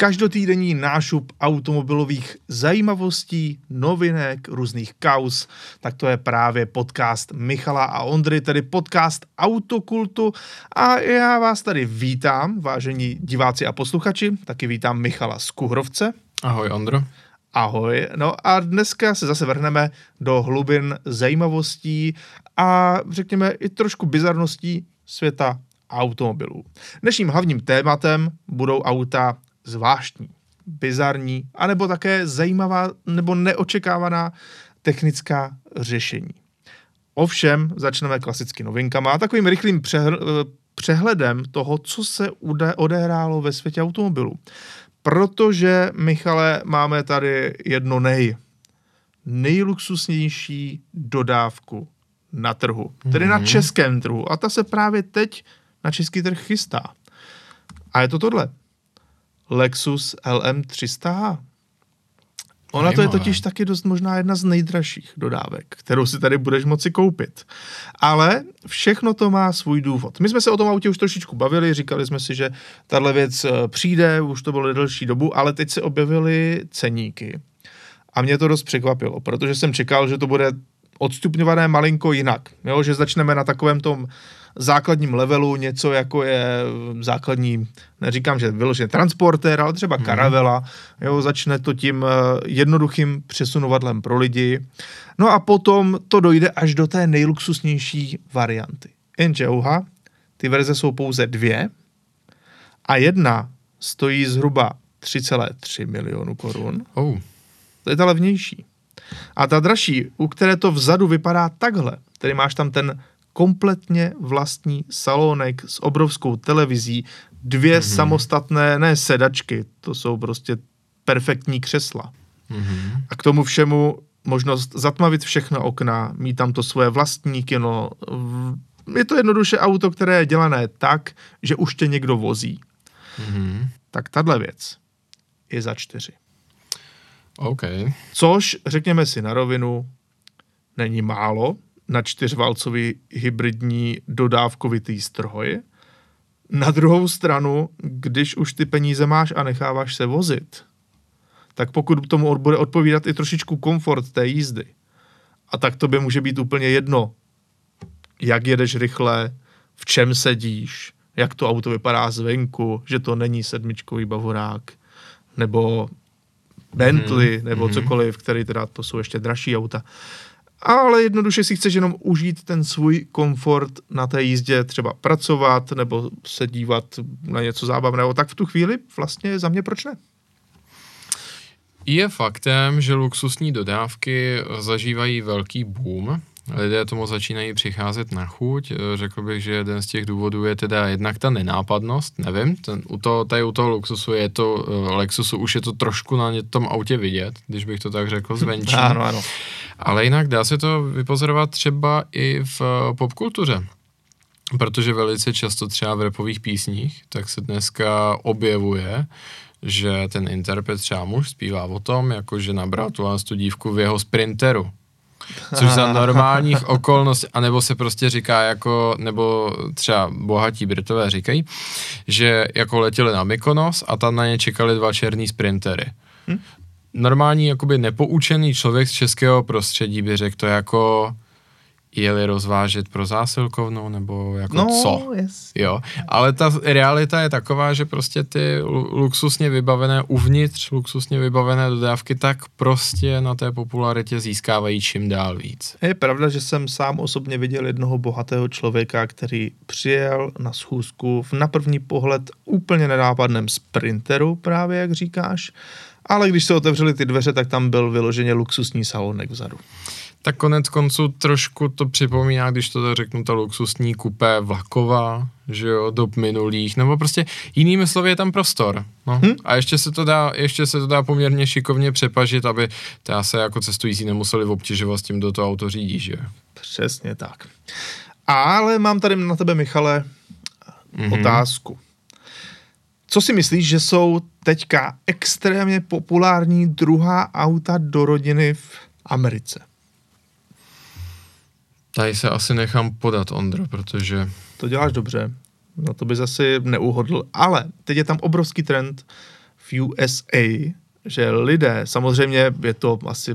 každotýdenní nášup automobilových zajímavostí, novinek, různých kaus, tak to je právě podcast Michala a Ondry, tedy podcast Autokultu a já vás tady vítám, vážení diváci a posluchači, taky vítám Michala z Kuhrovce. Ahoj Ondro. Ahoj. No a dneska se zase vrhneme do hlubin zajímavostí a řekněme i trošku bizarností světa automobilů. Dnešním hlavním tématem budou auta zvláštní, bizarní, anebo také zajímavá nebo neočekávaná technická řešení. Ovšem začneme klasicky novinkama a takovým rychlým přehledem toho, co se odehrálo ve světě automobilů. Protože, Michale, máme tady jedno nej. Nejluxusnější dodávku na trhu, tedy mm-hmm. na mhm. českém trhu. A ta se právě teď na český trh chystá. A je to tohle. Lexus LM300H. Ona to je totiž taky dost možná jedna z nejdražších dodávek, kterou si tady budeš moci koupit. Ale všechno to má svůj důvod. My jsme se o tom autě už trošičku bavili, říkali jsme si, že tahle věc eh, přijde, už to bylo delší dobu, ale teď se objevily ceníky. A mě to dost překvapilo, protože jsem čekal, že to bude odstupňované malinko jinak. Jo? Že začneme na takovém tom základním levelu něco, jako je základní, neříkám, že vyloženě transportér, ale třeba karavela, jo, začne to tím eh, jednoduchým přesunovadlem pro lidi. No a potom to dojde až do té nejluxusnější varianty. Jenže uha, ty verze jsou pouze dvě a jedna stojí zhruba 3,3 milionu korun. Oh. To je ta levnější. A ta dražší, u které to vzadu vypadá takhle, tedy máš tam ten kompletně vlastní salónek s obrovskou televizí, dvě mm-hmm. samostatné, ne sedačky, to jsou prostě perfektní křesla. Mm-hmm. A k tomu všemu možnost zatmavit všechna okna, mít tam to svoje vlastní kino. Je to jednoduše auto, které je dělané tak, že už tě někdo vozí. Mm-hmm. Tak tahle věc je za čtyři. OK. Což, řekněme si na rovinu, není málo, na čtyřvalcový hybridní dodávkovitý stroj. Na druhou stranu, když už ty peníze máš a necháváš se vozit, tak pokud tomu bude odpovídat i trošičku komfort té jízdy, a tak to by může být úplně jedno, jak jedeš rychle, v čem sedíš, jak to auto vypadá zvenku, že to není sedmičkový bavorák, nebo Bentley, mm-hmm. nebo mm-hmm. cokoliv, který teda to jsou ještě dražší auta ale jednoduše si chceš jenom užít ten svůj komfort na té jízdě, třeba pracovat nebo se dívat na něco zábavného, tak v tu chvíli vlastně za mě proč ne? Je faktem, že luxusní dodávky zažívají velký boom. Lidé tomu začínají přicházet na chuť. Řekl bych, že jeden z těch důvodů je teda jednak ta nenápadnost. Nevím, ten, u toho, tady u toho luxusu je to, eh, Lexusu už je to trošku na tom autě vidět, když bych to tak řekl zvenčí. ano, ano. Ale jinak dá se to vypozorovat třeba i v eh, popkultuře. Protože velice často třeba v repových písních, tak se dneska objevuje, že ten interpret třeba muž zpívá o tom, jako že nabral tu, tu dívku v jeho sprinteru. Což za normálních okolností, anebo se prostě říká jako, nebo třeba bohatí Britové říkají, že jako letěli na Mykonos a tam na ně čekali dva černý sprintery. Hm? normální, jakoby nepoučený člověk z českého prostředí by řekl to jako jeli rozvážet pro zásilkovnou, nebo jako no, co. Yes. Jo, ale ta realita je taková, že prostě ty luxusně vybavené uvnitř, luxusně vybavené dodávky, tak prostě na té popularitě získávají čím dál víc. Je pravda, že jsem sám osobně viděl jednoho bohatého člověka, který přijel na schůzku v na první pohled úplně nenápadném sprinteru, právě jak říkáš, ale když se otevřely ty dveře, tak tam byl vyloženě luxusní salonek vzadu. Tak konec konců trošku to připomíná, když to řeknu, ta luxusní kupé vlaková, že jo, dob minulých, nebo prostě jinými slovy je tam prostor. No. Hm? A ještě se, to dá, ještě se to dá poměrně šikovně přepažit, aby ta se jako cestující nemuseli obtěžovat s tím, do toho auto řídí, že jo. Přesně tak. Ale mám tady na tebe, Michale, mm-hmm. otázku. Co si myslíš, že jsou teďka extrémně populární druhá auta do rodiny v Americe? Tady se asi nechám podat, Ondro, protože... To děláš dobře, no to by zase neuhodl, ale teď je tam obrovský trend v USA, že lidé, samozřejmě je to asi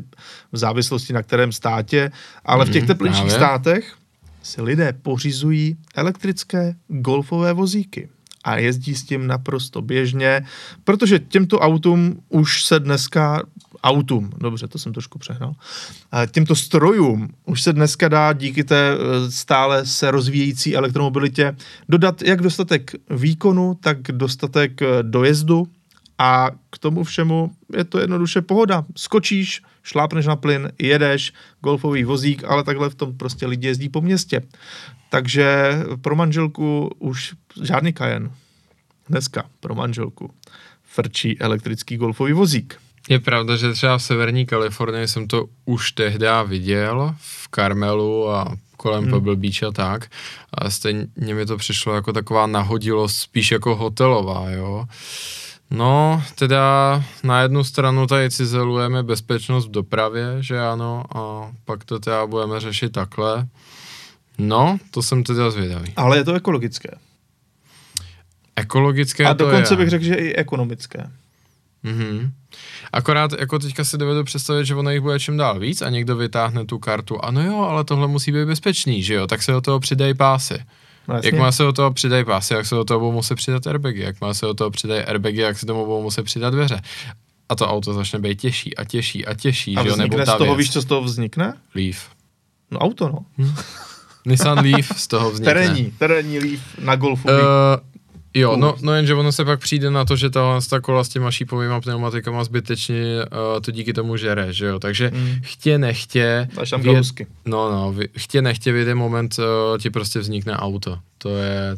v závislosti na kterém státě, ale v těch Mhm, teplejších právě. státech si lidé pořizují elektrické golfové vozíky a jezdí s tím naprosto běžně, protože těmto autům už se dneska autům, dobře, to jsem trošku přehnal, těmto strojům už se dneska dá díky té eh, stále se rozvíjející elektromobilitě dodat jak dostatek výkonu, tak dostatek eh, dojezdu a k tomu všemu je to jednoduše pohoda. Skočíš, šlápneš na plyn, jedeš, golfový vozík, ale takhle v tom prostě lidi jezdí po městě. Takže pro manželku už žádný kajen. Dneska pro manželku frčí elektrický golfový vozík. Je pravda, že třeba v severní Kalifornii jsem to už tehdy viděl, v Carmelu a kolem hmm. Pebble Beach a tak. A stejně mi to přišlo jako taková nahodilost, spíš jako hotelová, jo. No, teda na jednu stranu tady cizelujeme bezpečnost v dopravě, že ano, a pak to teda budeme řešit takhle. No, to jsem teda zvědavý. Ale je to ekologické. Ekologické A to dokonce je. bych řekl, že i ekonomické. Mhm. Akorát jako teďka si dovedu představit, že ono jich bude čím dál víc a někdo vytáhne tu kartu. Ano jo, ale tohle musí být bezpečný, že jo? Tak se do toho přidají pásy. Jasně. Jak má se do toho přidají pásy, jak se do toho budou muset přidat airbagy. Jak má se do toho přidají airbagy, jak se tomu budou muset přidat dveře. A to auto začne být těžší a těžší a těžší, a že jo? Nebo ta z toho, věc. víš, co z toho vznikne? Leaf. No auto, no. Nissan Leaf z toho vznikne. Terénní, terénní Leaf na golfový. Uh, jo, no, no jenže ono se pak přijde na to, že ta, ta kola s těma šípovými pneumatikama zbytečně uh, to díky tomu žere, že jo, takže Mm. chtě nechtě, tam v jed- galusky. no no, v- chtě nechtě v jeden moment uh, ti prostě vznikne auto, to je,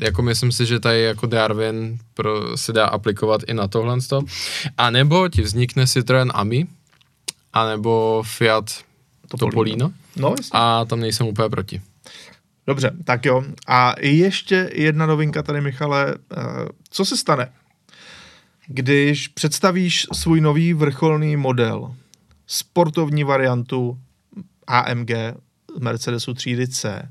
jako myslím si, že tady jako Darwin pro, se dá aplikovat i na tohle a nebo ti vznikne Citroen Ami, anebo Fiat Topolino. Topolino No, a tam nejsem úplně proti. Dobře, tak jo. A ještě jedna novinka tady, Michale. Eh, Co se stane, když představíš svůj nový vrcholný model, sportovní variantu AMG Mercedesu třídy C.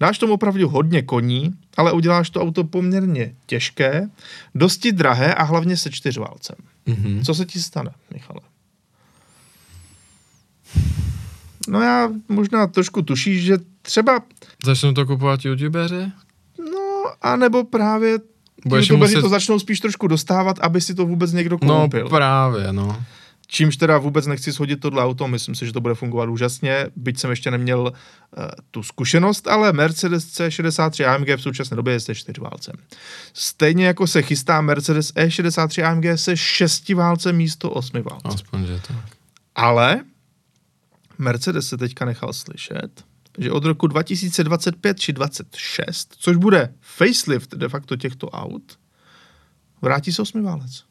Dáš tomu opravdu hodně koní, ale uděláš to auto poměrně těžké, dosti drahé a hlavně se čtyřválcem. Mhm. Co se ti stane, Michale? No já možná trošku tušíš, že třeba Začnou to kupovat youtubeři? No, a nebo právě Budeš youtubeři muset- to začnou spíš trošku dostávat, aby si to vůbec někdo No koupil. právě, no. Čímž teda vůbec nechci shodit tohle auto, myslím si, že to bude fungovat úžasně, byť jsem ještě neměl uh, tu zkušenost, ale Mercedes C63 AMG v současné době je se čtyřválcem. Stejně jako se chystá Mercedes E63 AMG se šestiválcem místo osmiválcem. Aspoň, že tak. Ale Mercedes se teďka nechal slyšet, že od roku 2025 či 26, což bude facelift de facto těchto aut, vrátí se osmiválec.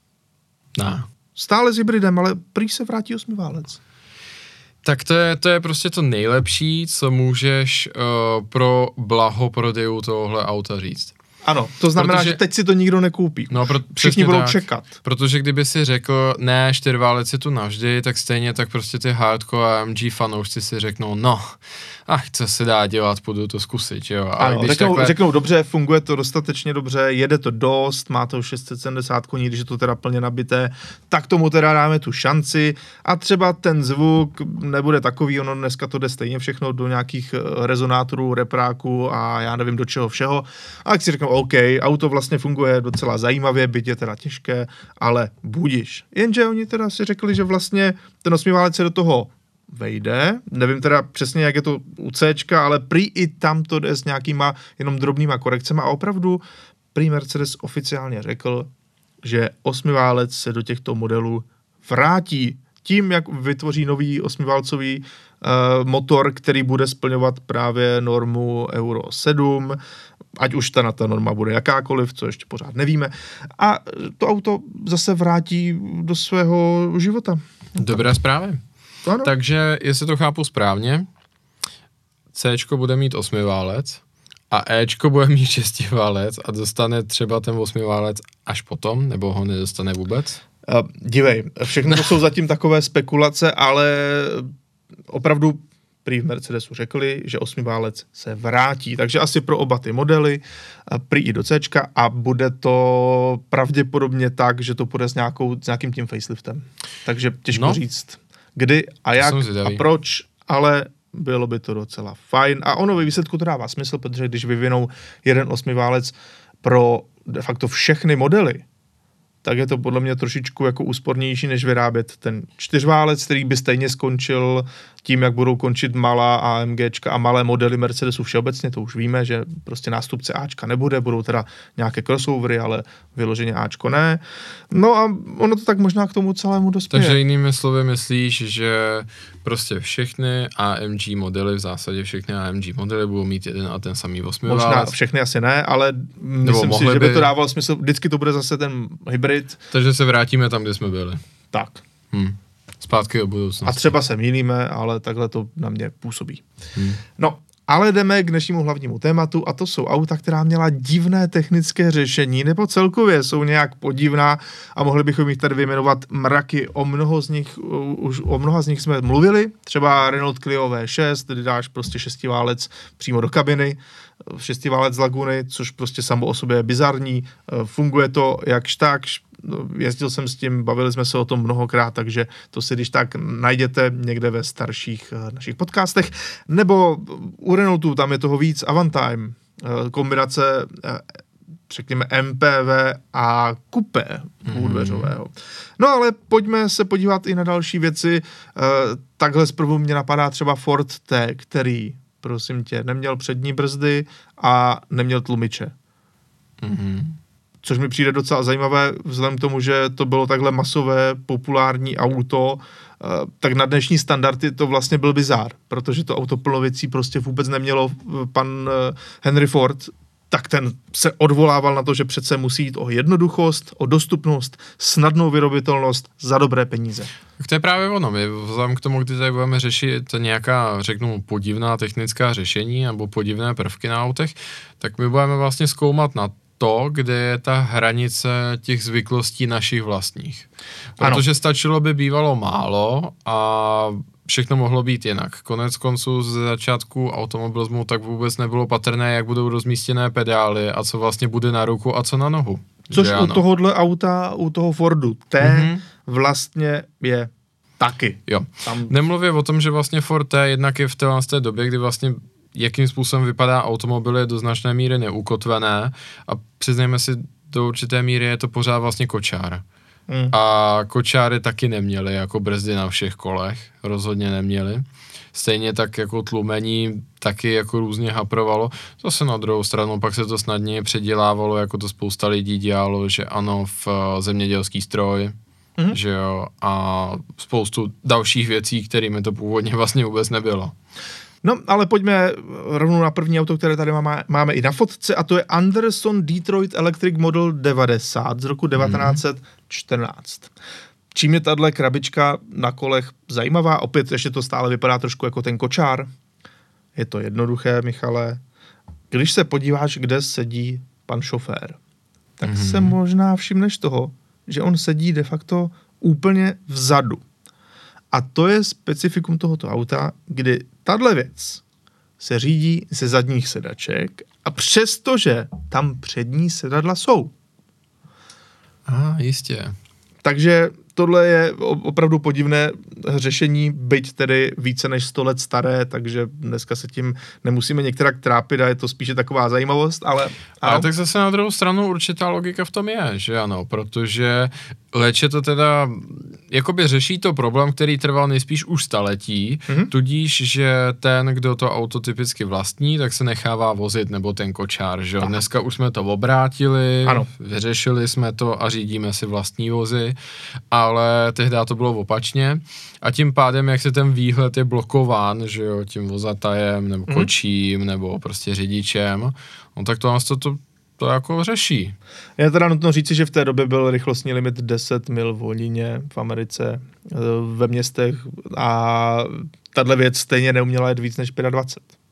Ne. Stále s hybridem, ale prý se vrátí osmiválec. Tak to je, to je prostě to nejlepší, co můžeš uh, pro blaho prodejů tohohle auta říct. Ano, to znamená, Protože- že teď si to nikdo nekoupí. No, pro, Všichni budou tak. čekat. Protože kdyby si řekl, ne, čtyřválec je tu navždy, tak stejně tak prostě ty hardcore AMG fanoušci si řeknou, no, ach, co se dá dělat, půjdu to zkusit, jo. A Ano, když řeknou, takhle, řeknou, dobře, funguje to dostatečně dobře, jede to dost, má to 670 koní, když je to teda plně nabité, tak tomu teda dáme tu šanci a třeba ten zvuk nebude takový, ono dneska to jde stejně všechno do nějakých eh, rezonátorů, repráků a já nevím do čeho všeho. A tak si řeknou, OK, auto vlastně funguje docela zajímavě, byť je teda těžké, ale budiš. Jenže oni teda si řekli, že vlastně ten osmiválec se do toho vejde. Nevím teda přesně, jak je to u C, ale prý i tam to jde s nějakýma jenom drobnýma korekcemi a opravdu prý Mercedes oficiálně řekl, že osmiválec se do těchto modelů vrátí tím, jak vytvoří nový osmiválcový uh, motor, který bude splňovat právě normu Euro 7, ať už ta, ta norma bude jakákoliv, co ještě pořád nevíme. A to auto zase vrátí do svého života. Dobré zprávy. Ano. Takže, jestli to chápu správně, C bude mít osmiválec a Ečko bude mít šestiválec a dostane třeba ten osmiválec až potom, nebo ho nedostane vůbec? Uh, dívej, všechno to jsou zatím takové spekulace, ale opravdu prý v Mercedesu řekli, že osmiválec se vrátí. Takže asi pro oba ty modely, prý i do C a bude to pravděpodobně tak, že to půjde s, nějakou, s nějakým tím faceliftem. Takže těžko no. říct, kdy a jak a proč, ale bylo by to docela fajn. A ono ve výsledku to dává smysl, protože když vyvinou jeden osmiválec pro de facto všechny modely, tak je to podle mě trošičku jako úspornější, než vyrábět ten čtyřválec, který by stejně skončil tím, jak budou končit malá AMGčka a malé modely Mercedesu všeobecně, to už víme, že prostě nástupce Ačka nebude, budou teda nějaké crossovery, ale vyloženě Ačko ne. No a ono to tak možná k tomu celému dospěje. Takže jinými slovy myslíš, že prostě všechny AMG modely, v zásadě všechny AMG modely budou mít jeden a ten samý osmiválec? Možná všechny asi ne, ale myslím si, že by to dávalo smysl, vždycky to bude zase ten hybrid. Takže se vrátíme tam, kde jsme byli. Tak. Hmm. Zpátky do budoucnosti. A třeba se mýlíme, ale takhle to na mě působí. Hmm. No, ale jdeme k dnešnímu hlavnímu tématu a to jsou auta, která měla divné technické řešení, nebo celkově jsou nějak podivná a mohli bychom jich tady vyjmenovat mraky. O mnoho z nich, už o mnoha z nich jsme mluvili, třeba Renault Clio V6, kdy dáš prostě šestiválec přímo do kabiny, šestiválec z Laguny, což prostě samo o sobě je bizarní, funguje to jakž takž, No, jezdil jsem s tím, bavili jsme se o tom mnohokrát, takže to si když tak najděte někde ve starších uh, našich podcastech. Nebo u Renaultu tam je toho víc, Avantime, uh, kombinace uh, řekněme MPV a kupé dvoudeřového. Mm. No ale pojďme se podívat i na další věci. Takhle zprvu mě napadá třeba Ford T, který, prosím tě, neměl přední brzdy a neměl tlumiče. Mm-hmm což mi přijde docela zajímavé, vzhledem k tomu, že to bylo takhle masové, populární auto, eh, tak na dnešní standardy to vlastně byl bizár, protože to auto plno věcí prostě vůbec nemělo pan eh, Henry Ford, tak ten se odvolával na to, že přece musí jít o jednoduchost, o dostupnost, snadnou vyrobitelnost za dobré peníze. Tak to je právě ono. My vzhledem k tomu, kdy tady budeme řešit nějaká, řeknu, podivná technická řešení nebo podivné prvky na autech, tak my budeme vlastně zkoumat na to, kde je ta hranice těch zvyklostí našich vlastních. Protože ano. stačilo by bývalo málo a všechno mohlo být jinak. Konec konců z začátku automobilismu tak vůbec nebylo patrné, jak budou rozmístěné pedály a co vlastně bude na ruku a co na nohu. Což u tohohle auta, u toho Fordu T mm-hmm. vlastně je taky. Jo. Tam... Nemluvě o tom, že vlastně Ford T jednak je v té době, kdy vlastně jakým způsobem vypadá automobil, je do značné míry neukotvené a přiznejme si, do určité míry je to pořád vlastně kočár. Mm. A kočáry taky neměli jako brzdy na všech kolech, rozhodně neměli. Stejně tak jako tlumení taky jako různě haprovalo. Zase na druhou stranu pak se to snadněji předělávalo, jako to spousta lidí dělalo, že ano, v uh, zemědělský stroj, mm. že jo, a spoustu dalších věcí, kterými to původně vlastně vůbec nebylo. No, ale pojďme rovnou na první auto, které tady máme, máme i na fotce, a to je Anderson Detroit Electric Model 90 z roku 1914. Mm. Čím je tahle krabička na kolech zajímavá? Opět ještě to stále vypadá trošku jako ten kočár. Je to jednoduché, Michale. Když se podíváš, kde sedí pan šofér, tak mm. se možná všimneš toho, že on sedí de facto úplně vzadu. A to je specifikum tohoto auta, kdy tahle věc se řídí ze zadních sedaček a přestože tam přední sedadla jsou. A, jistě. Takže tohle je opravdu podivné řešení, byť tedy více než 100 let staré, takže dneska se tím nemusíme některá trápit a je to spíše taková zajímavost, ale... Ano. Ale tak zase na druhou stranu určitá logika v tom je, že ano, protože leče to teda, jakoby řeší to problém, který trval nejspíš už staletí, mm-hmm. tudíž, že ten, kdo to auto typicky vlastní, tak se nechává vozit, nebo ten kočár, že jo. Dneska už jsme to obrátili, ano. vyřešili jsme to a řídíme si vlastní vozy a ale tehdy to bylo opačně a tím pádem, jak se ten výhled je blokován, že jo, tím vozatajem, nebo mhm. kočím, mm. nebo prostě řidičem, no tak to nás to, to, to jako řeší. Je teda nutno říci, že v té době byl rychlostní limit 10 mil v hodině v Americe, eh, ve městech a tahle věc stejně neuměla jet víc než 25.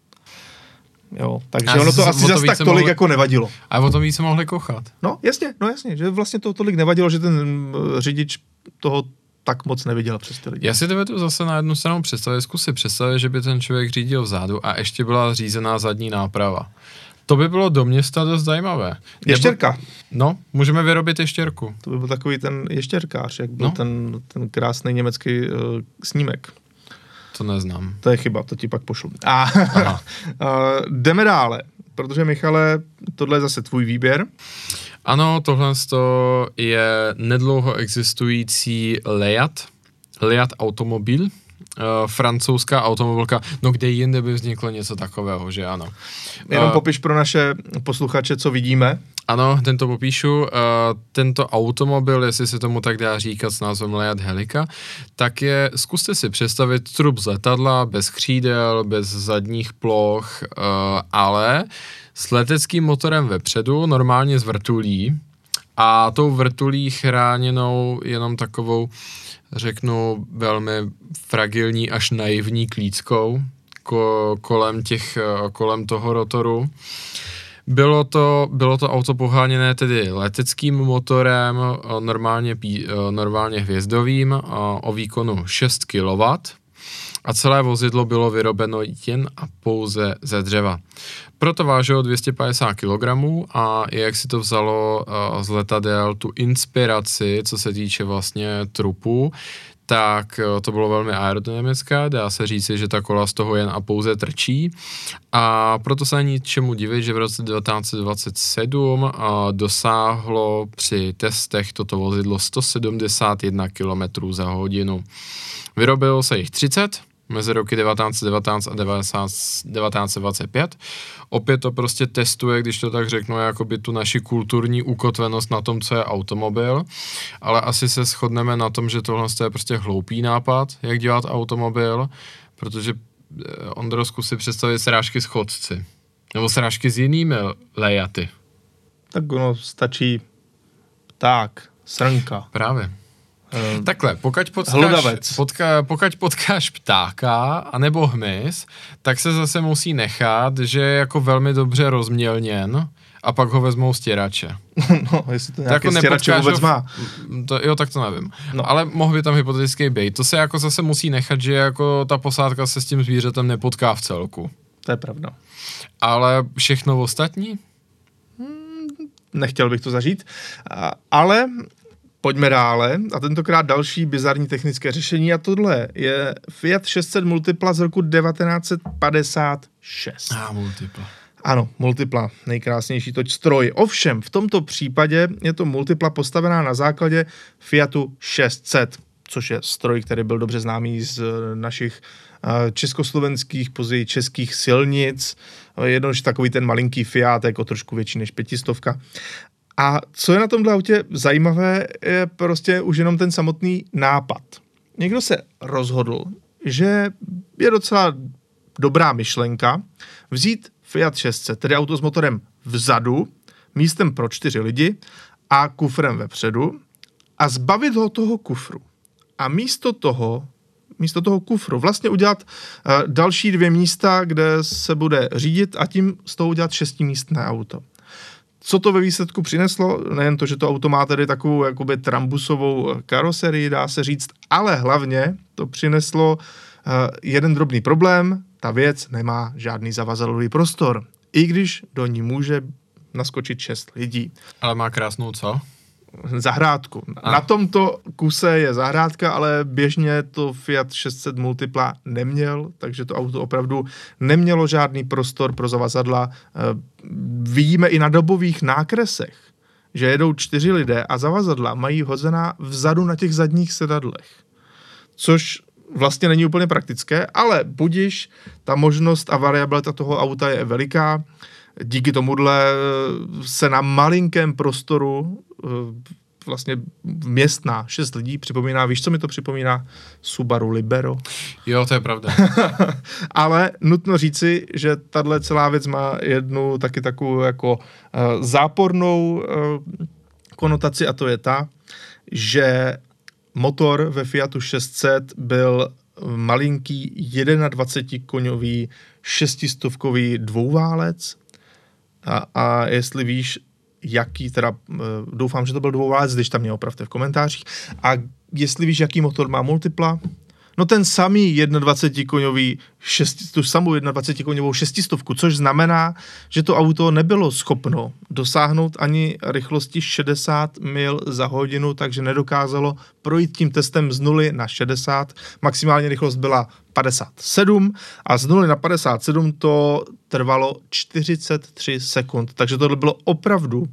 Jo, takže ono to asi zase tak tolik mohli, jako nevadilo. A o tom víc se mohli kochat. No jasně, no jasně, že vlastně to tolik nevadilo, že ten řidič toho tak moc neviděl přes ty lidi. Já si dovedu zase na jednu stranu představit, zkus si představit, že by ten člověk řídil vzadu a ještě byla řízená zadní náprava. To by bylo do města dost zajímavé. Ještěrka. Nebo, no, můžeme vyrobit ještěrku. To by byl takový ten ještěrkář, jak byl No. ten, ten krásný německý uh, snímek. To neznám. To je chyba, to ti pak pošlu. A Aha. jdeme dále, protože Michale, tohle je zase tvůj výběr. Ano, tohle to je nedlouho existující Leat, Leat automobil, uh, francouzská automobilka, no kde jinde by vzniklo něco takového, že ano. Jenom Eh, popiš pro naše posluchače, co vidíme. Ano, tento popíšu. Uh, tento automobil, jestli se tomu tak dá říkat s názvem Leat Helica, tak je, zkuste si představit trup z letadla, bez křídel, bez zadních ploch, uh, ale s leteckým motorem vepředu, normálně z vrtulí, a tou vrtulí chráněnou jenom takovou, řeknu, velmi fragilní až naivní klíckou ko, kolem, těch, eh, kolem toho rotoru. Bylo to, bylo to auto poháněné tedy leteckým motorem, eh, normálně, pí- eh, normálně hvězdovým, o výkonu 6 kW a celé vozidlo bylo vyrobeno jen a pouze ze dřeva. Proto vážilo 250 kg a jak si to vzalo eh, z letadel tu inspiraci, co se týče vlastně trupu, tak eh, to bylo velmi aerodynamické, dá se říci, že ta kola z toho jen a pouze trčí a proto se není čemu divit, že v roce 1927 eh, dosáhlo při testech toto vozidlo 171 km za hodinu. Vyrobilo se jich 30 mezi roky 1919 a 19, 1925. Opět to prostě testuje, když to tak řeknu, jakoby tu naši kulturní ukotvenost na tom, co je automobil, ale asi se shodneme na tom, že tohle je prostě hloupý nápad, jak dělat automobil, protože eh, Ondro, zkus si představit srážky s chodci. Nebo srážky s jinými lejaty. Tak ono stačí pták, srnka. Právě. Eh, Takhle, pokud potkáš, Hlodavec. potka, pokud potkáš ptáka anebo hmyz, tak se zase musí nechat, že je jako velmi dobře rozmělněn a pak ho vezmou stěrače. no, jestli to nějaký jako stěrač nepotkáš vůbec má. To, jo, tak to nevím. No. Ale mohl by tam hypoteticky být. To se jako zase musí nechat, že jako ta posádka se s tím zvířetem nepotká v celku. To je pravda. Ale všechno ostatní? Nechtěl bych to zažít. Ale pojďme dále. A tentokrát další bizarní technické řešení. A tohle je Fiat 600 Multipla z roku 1956. A multipla. Ano, Multipla, nejkrásnější toč stroj. Ovšem, v tomto případě je to Multipla postavená na základě Fiatu 600, což je stroj, který byl dobře známý z eh, našich eh, československých, později českých silnic. Jednož takový ten malinký Fiat, jako trošku větší než pětistovka. A co je na tomhle autě zajímavé, je prostě už jenom ten samotný nápad. Někdo se rozhodl, že je docela dobrá myšlenka vzít Fiat 600, tedy auto s motorem vzadu, místem pro čtyři lidi a kufrem vepředu a zbavit ho toho kufru. A místo toho, místo toho kufru vlastně udělat uh, další dvě místa, kde se bude řídit a tím z toho udělat šestimístné auto. Co to ve výsledku přineslo? Nejen to, že to auto má tedy takovou jakoby trambusovou karoserii, dá se říct, ale hlavně to přineslo uh, jeden drobný problém, ta věc nemá žádný zavazadlový prostor, i když do ní může naskočit šest lidí. Ale má krásnou co? Zahrádku. A. Na tomto kuse je zahrádka, ale běžně to Fiat 600 Multipla neměl, takže to auto opravdu nemělo žádný prostor pro zavazadla. Eh, Vidíme i na dobových nákresech, že jedou čtyři lidé a zavazadla mají hozená vzadu na těch zadních sedadlech. Což vlastně není úplně praktické, ale budiš, ta možnost a variabilita toho auta je veliká. Díky tomuhle eh, se na malinkém prostoru eh, vlastně městná šest lidí připomíná, víš, co mi to připomíná? Subaru Libero. Jo, to je pravda. Ale nutno říci, že tahle celá věc má jednu taky takovou jako uh, zápornou uh, konotaci a to je ta, že motor ve Fiatu 600 byl malinký 21-koňový šestistovkový dvouválec a, a jestli víš, jaký teda, eh, doufám, že to byl dvouválec, když tam mě opravte v komentářích, a jestli víš, jaký motor má multipla? No ten samý 21-koňový, šest, tu samou 21-koňovou šestistovku, což znamená, že to auto nebylo schopno dosáhnout ani rychlosti 60 mil za hodinu, takže nedokázalo projít tím testem z 0 na 60. Maximální rychlost byla 57 a z 0 na 57 to trvalo 43 sekund, takže tohle bylo opravdu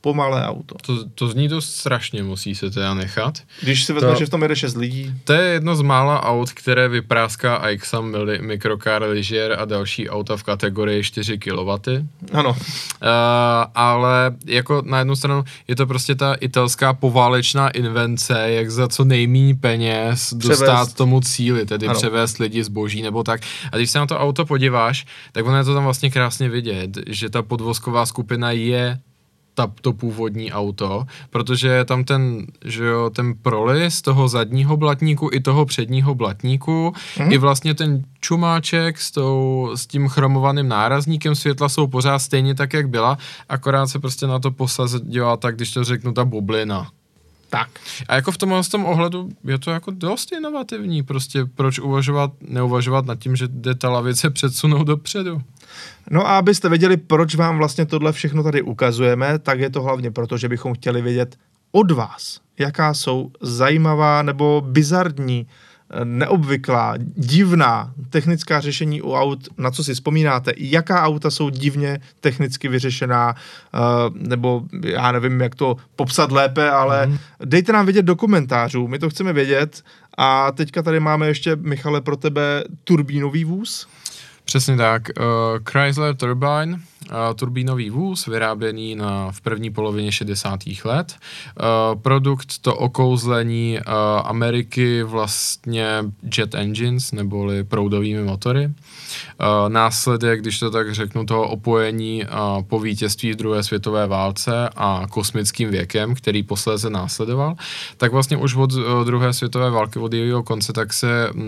pomalé auto. To, to zní to strašně, musí se teda nechat. Když si vezme, to, že v tom jede 6 lidí. To je jedno z mála aut, které vypráská Aixam, Microcar, Ligier a další auta v kategorii 4 kW. Ano. Uh, ale jako na jednu stranu je to prostě ta italská poválečná invence, jak za co nejméně peněz převést. dostat tomu cíli, tedy ano. převést lidi zboží nebo tak. A když se na to auto podíváš, tak ono je to tam vlastně krásně vidět, že ta podvozková skupina je ta, to původní auto, protože je tam ten, že jo, ten prolis toho zadního blatníku i toho předního blatníku, mm. i vlastně ten čumáček s, tou, s tím chromovaným nárazníkem světla jsou pořád stejně tak, jak byla, akorát se prostě na to posadila tak, když to řeknu, ta bublina. Tak. A jako v tomhle tom ohledu je to jako dost inovativní, prostě proč uvažovat, neuvažovat nad tím, že jde ta lavice předsunout dopředu. No a abyste věděli, proč vám vlastně tohle všechno tady ukazujeme, tak je to hlavně proto, že bychom chtěli vědět od vás, jaká jsou zajímavá nebo bizarní, neobvyklá, divná technická řešení u aut, na co si vzpomínáte, jaká auta jsou divně technicky vyřešená, eh, nebo já nevím, jak to popsat lépe, ale mm. dejte nám vědět do komentářů, my to chceme vědět a teďka tady máme ještě, Michale, pro tebe turbínový vůz. Přesně tak. Uh, Chrysler Turbine, uh, turbínový vůz, vyráběný na, v první polovině 60. let. Uh, produkt to okouzlení uh, Ameriky vlastně jet engines, neboli proudovými motory. Uh, následek, když to tak řeknu, toho opojení uh, po vítězství v druhé světové válce a kosmickým věkem, který posléze následoval, tak vlastně už od uh, druhé světové války, od jejího konce, tak se uh,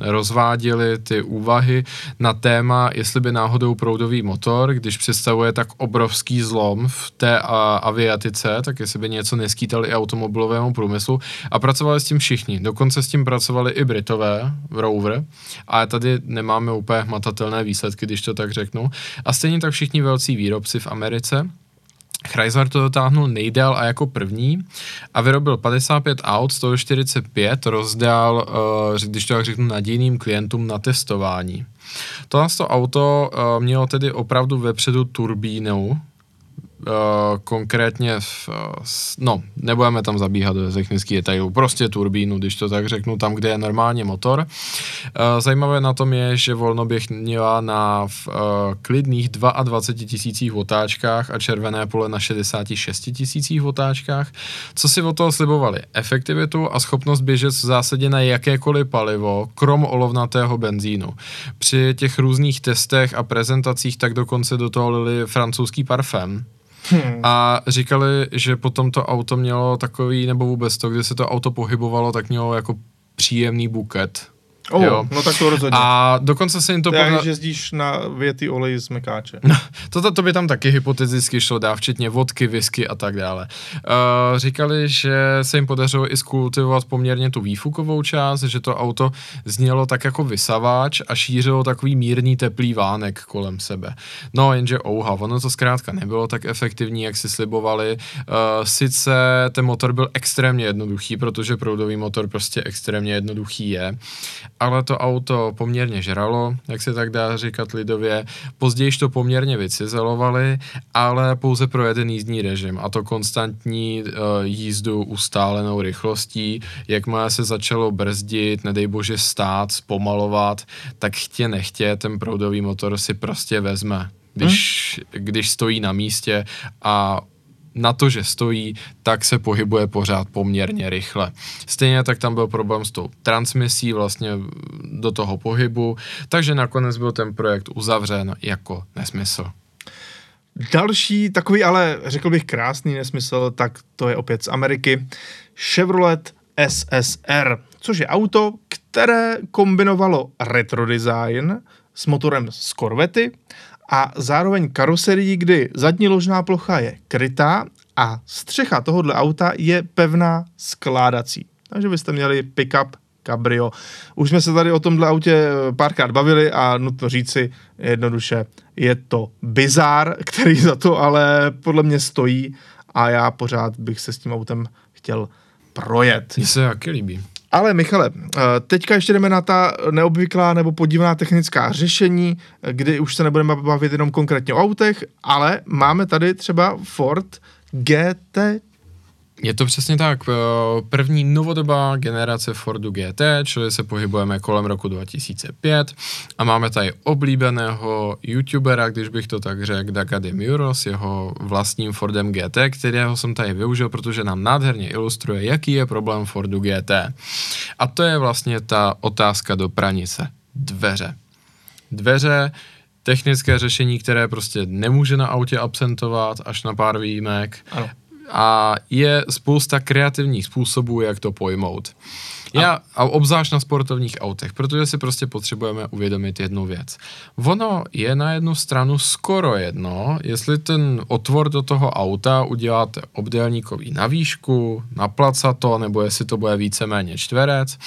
rozváděly ty úvahy, na téma, jestli by náhodou proudový motor, když představuje tak obrovský zlom v té a, aviatice, tak jestli by něco neskýtali i automobilovému průmyslu. A pracovali s tím všichni. Dokonce s tím pracovali i Britové v Rover. A tady nemáme úplně hmatatelné výsledky, když to tak řeknu. A stejně tak všichni velcí výrobci v Americe. Chrysler to dotáhnul nejdél a jako první a vyrobil 55 aut, 145 rozdál, uh, když to tak řeknu, nadějným klientům na testování. Tohle to auto uh, mělo tedy opravdu vepředu turbínu, konkrétně, v, uh, no, nebudeme tam zabíhat do technických detailů, prostě turbínu, když to tak řeknu, tam, kde je normálně motor. Uh, zajímavé na tom je, že volnoběh měla na v, klidných 22 tisících otáčkách a červené pole na 66 tisících otáčkách. Co si o toho slibovali? Efektivitu a schopnost běžet v zásadě na jakékoliv palivo, krom olovnatého benzínu. Při těch různých testech a prezentacích tak dokonce do toho lili francouzský parfém, Hmm. A říkali, že potom to auto mělo takový, nebo vůbec to, kde se to auto pohybovalo, tak mělo jako příjemný buket Oh, jo. no tak to rozhodně. A dokonce se jim to... podle... když jezdíš na věty olej z mekáče. No, to, to by tam taky hypoteticky šlo dát, včetně vodky, whisky a tak dále. Uh, říkali, že se jim podařilo i skultivovat poměrně tu výfukovou část, že to auto znělo tak jako vysavač a šířilo takový mírný teplý vánek kolem sebe. No, jenže ouha, ono to zkrátka nebylo tak efektivní, jak si slibovali. Uh, sice ten motor byl extrémně jednoduchý, protože proudový motor prostě extrémně jednoduchý je, ale to auto poměrně žralo, jak se tak dá říkat lidově. Později to poměrně vycizelovali, ale pouze pro jeden jízdní režim a to konstantní uh, jízdu ustálenou rychlostí. Jakmile se začalo brzdit, nedej bože stát, zpomalovat, tak chtě nechtě ten proudový motor si prostě vezme když, hmm? když stojí na místě a na to, že stojí, tak se pohybuje pořád poměrně rychle. Stejně tak tam byl problém s tou transmisí vlastně do toho pohybu, takže nakonec byl ten projekt uzavřen jako nesmysl. Další takový ale řekl bych krásný nesmysl, tak to je opět z Ameriky. Chevrolet SSR, což je auto, které kombinovalo retro design s motorem z Corvette a zároveň karoserii, kdy zadní ložná plocha je krytá a střecha tohohle auta je pevná skládací. Takže byste měli pick-up Cabrio. Už jsme se tady o tomhle autě párkrát bavili a nutno říci jednoduše, je to bizár, který za to ale podle mě stojí a já pořád bych se s tím autem chtěl projet. Mně se jaký líbí. Ale Michale, eh, teďka ještě jdeme na ta neobvyklá nebo podivná technická řešení, kdy už se nebudeme bavit jenom konkrétně o autech, ale máme tady třeba Ford GT je to přesně tak. Eh, první novodobá generace Fordu GT, čili se pohybujeme kolem roku 2005 a máme tady oblíbeného youtubera, když bych to tak řekl, Daga Demuro s jeho vlastním Fordem GT, kterého jsem tady využil, protože nám nádherně ilustruje, jaký je problém Fordu GT. A to je vlastně ta otázka do pranice. Dveře. Dveře, technické řešení, které prostě nemůže na autě absentovat, až na pár výjimek. Ano a je spousta kreativních způsobů, jak to pojmout. Já, a obzvlášť na sportovních autech, protože si prostě potřebujeme uvědomit jednu věc. Ono je na jednu stranu skoro jedno, jestli ten otvor do toho auta uděláte obdélníkový na výšku, na placato, nebo jestli to bude víceméně čtverec.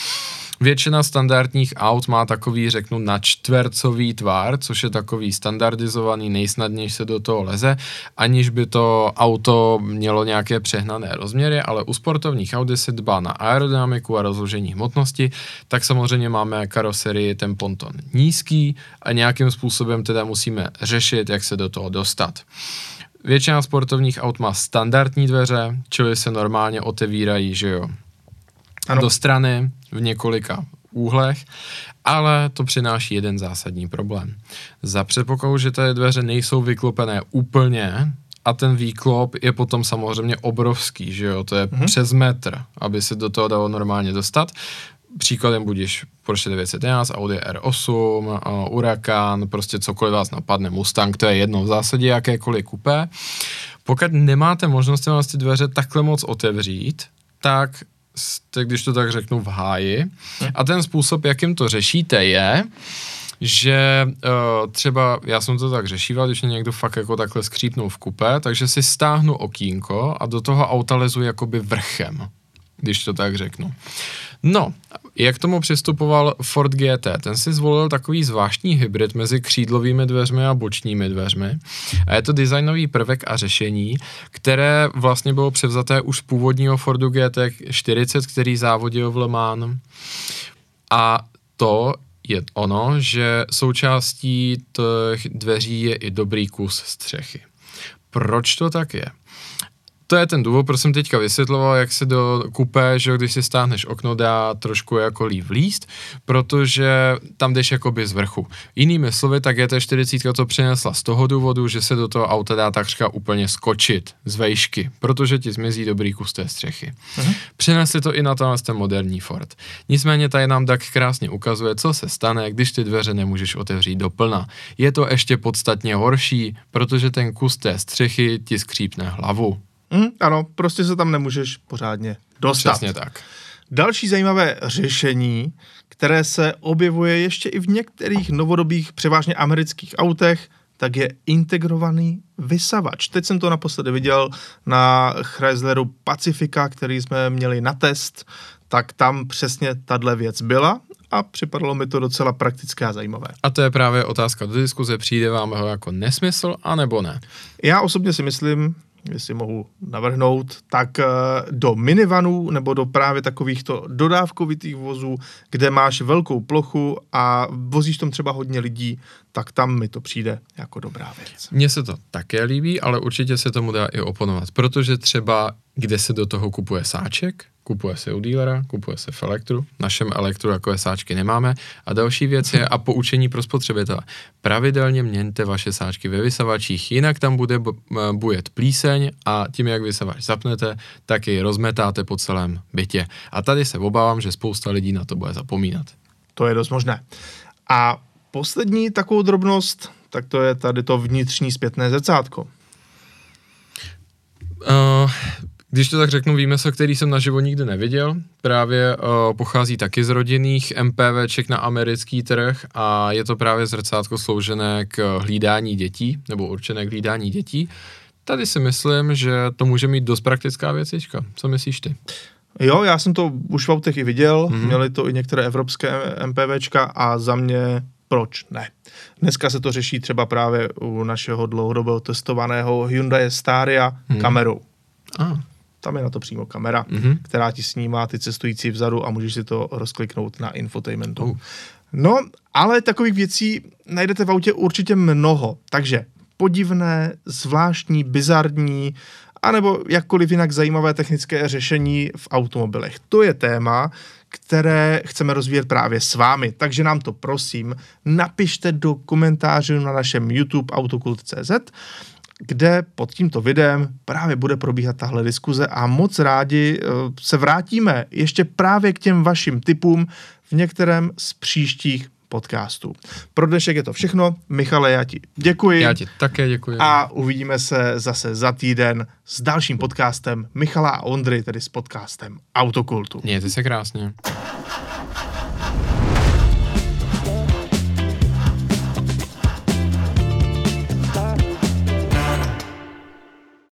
Většina standardních aut má takový, řeknu, načtvercový tvar, což je takový standardizovaný, nejsnadněji se do toho leze, aniž by to auto mělo nějaké přehnané rozměry, ale u sportovních aut se dbá na aerodynamiku a rozložení hmotnosti, tak samozřejmě máme karoserii ten ponton nízký a nějakým způsobem teda musíme řešit, jak se do toho dostat. Většina sportovních aut má standardní dveře, čili se normálně otevírají, že jo, ano. do strany v několika úhlech, ale to přináší jeden zásadní problém. Za předpokladu, že ty dveře nejsou vyklopené úplně, a ten výklop je potom samozřejmě obrovský, že jo, to je mm-hmm. přes metr, aby se do toho dalo normálně dostat. Příkladem budeš Porsche 911, Audi R8, uh, Huracan, prostě cokoliv vás napadne, Mustang, to je jedno v zásadě jakékoliv kupé. Pokud nemáte možnost ty dveře takhle moc otevřít, tak jste, když to tak řeknu, v háji. A ten způsob, jakým to řešíte, je, že uh, třeba, já jsem to tak řešíval, když mě někdo fakt jako takhle skřípnul v kupe, takže si stáhnu okýnko a do toho auta lezu jakoby vrchem, když to tak řeknu. No, jak tomu přistupoval Ford GT? Ten si zvolil takový zvláštní hybrid mezi křídlovými dveřmi a bočními dveřmi. A je to designový prvek a řešení, které vlastně bylo převzaté už z původního Fordu GT40, který závodil v Le Mans. A to je ono, že součástí těch dveří je i dobrý kus střechy. Proč to tak je? To je ten důvod, proč jsem teďka vysvětloval, jak se do kupé, že když si stáhneš okno, dá trošku jako líp líst, protože tam jdeš jakoby z vrchu. Jinými slovy, tak GT40 to přinesla z toho důvodu, že se do toho auta dá takřka úplně skočit z vejšky, protože ti zmizí dobrý kus té střechy. Uh-huh. Přinesli to i na tenhle ten moderní Ford. Nicméně tady nám tak krásně ukazuje, co se stane, když ty dveře nemůžeš otevřít doplna. Je to ještě podstatně horší, protože ten kus té střechy ti skřípne hlavu. Mm, ano, prostě se tam nemůžeš pořádně dostat. Přesně tak. Další zajímavé řešení, které se objevuje ještě i v některých novodobých, převážně amerických autech, tak je integrovaný vysavač. Teď jsem to naposledy viděl na Chrysleru Pacifica, který jsme měli na test, tak tam přesně tahle věc byla a připadalo mi to docela praktické a zajímavé. A to je právě otázka do diskuze, přijde vám ho jako nesmysl, anebo ne? Já osobně si myslím, jestli mohu navrhnout, tak eh, do minivanů nebo do právě takovýchto dodávkovitých vozů, kde máš velkou plochu a vozíš tam třeba hodně lidí, tak tam mi to přijde jako dobrá věc. Mně se to také líbí, ale určitě se tomu dá i oponovat, protože třeba kde se do toho kupuje sáček, kupuje se u dílera, kupuje se v elektru, v našem elektru jako sáčky nemáme. A další věc je a poučení pro spotřebitele. Pravidelně měňte vaše sáčky ve vysavačích, jinak tam bude bujet plíseň a tím, jak vysavač zapnete, tak ji rozmetáte po celém bytě. A tady se obávám, že spousta lidí na to bude zapomínat. To je dost možné. A poslední takovou drobnost, tak to je tady to vnitřní zpětné zrcátko. Uh, když to tak řeknu, výmysl, který jsem naživo nikdy neviděl, právě uh, pochází taky z rodinných MPVček na americký trh a je to právě zrcátko sloužené k hlídání dětí, nebo určené k hlídání dětí. Tady si myslím, že to může mít dost praktická věcička. Co myslíš ty? Jo, já jsem to už v autech i viděl, mm-hmm. měli to i některé evropské MPVčka a za mě proč ne. Dneska se to řeší třeba právě u našeho dlouhodobého testovaného Hyundai Staria hmm. kamerou. Ah. Tam je na to přímo kamera, mm-hmm. která ti snímá ty cestující vzadu a můžeš si to rozkliknout na infotainmentu. Uh. No, ale takových věcí najdete v autě určitě mnoho. Takže podivné, zvláštní, bizarní, anebo jakkoliv jinak zajímavé technické řešení v automobilech. To je téma, které chceme rozvíjet právě s vámi. Takže nám to prosím napište do komentářů na našem YouTube autokult.cz kde pod tímto videem právě bude probíhat tahle diskuze a moc rádi eh, se vrátíme ještě právě k těm vašim typům v některém z příštích podcastů. Pro dnešek je to všechno. Michale, já ti děkuji. Já ti také děkuji. A uvidíme se zase za týden s dalším podcastem Michala a Ondry, tedy s podcastem Autokultu. Mějte se krásně.